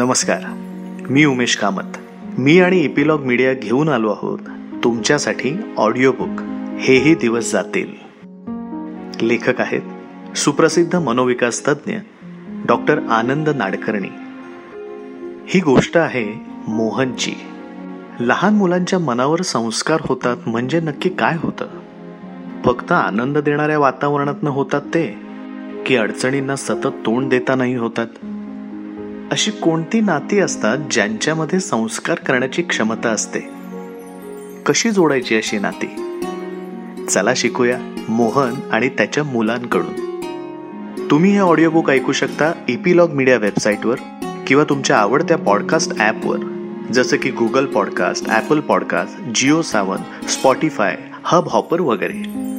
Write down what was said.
नमस्कार. मी उमेश कामत. मी आणि epilogue media घेऊन आलो आहोत तुमच्यासाठी ऑडिओ बुक हेही दिवस जातील. लेखक आहेत सुप्रसिद्ध मनोविकास तज्ज्ञ डॉक्टर आनंद नाडकर्णी. ही गोष्ट आहे मोहनची. लहान मुलांच्या मनावर संस्कार होतात म्हणजे नक्की काय होतं? फक्त आनंद देणाऱ्या वातावरणातनं होतात ते की अडचणींना सतत तोंड देता नाही होतात? अशी कोणती नाती असतात ज्यांच्यामध्ये संस्कार करण्याची क्षमता असते? कशी जोडायची अशी नाती? चला शिकूया मोहन आणि त्याच्या मुलांकडून. तुम्ही हे ऑडिओ बुक ऐकू शकता इपिलॉग मीडिया वेबसाईटवर किंवा तुमच्या आवडत्या पॉडकास्ट ॲपवर जसं की Google podcast Apple podcast Jio Saavn Spotify Hubhopper वगैरे.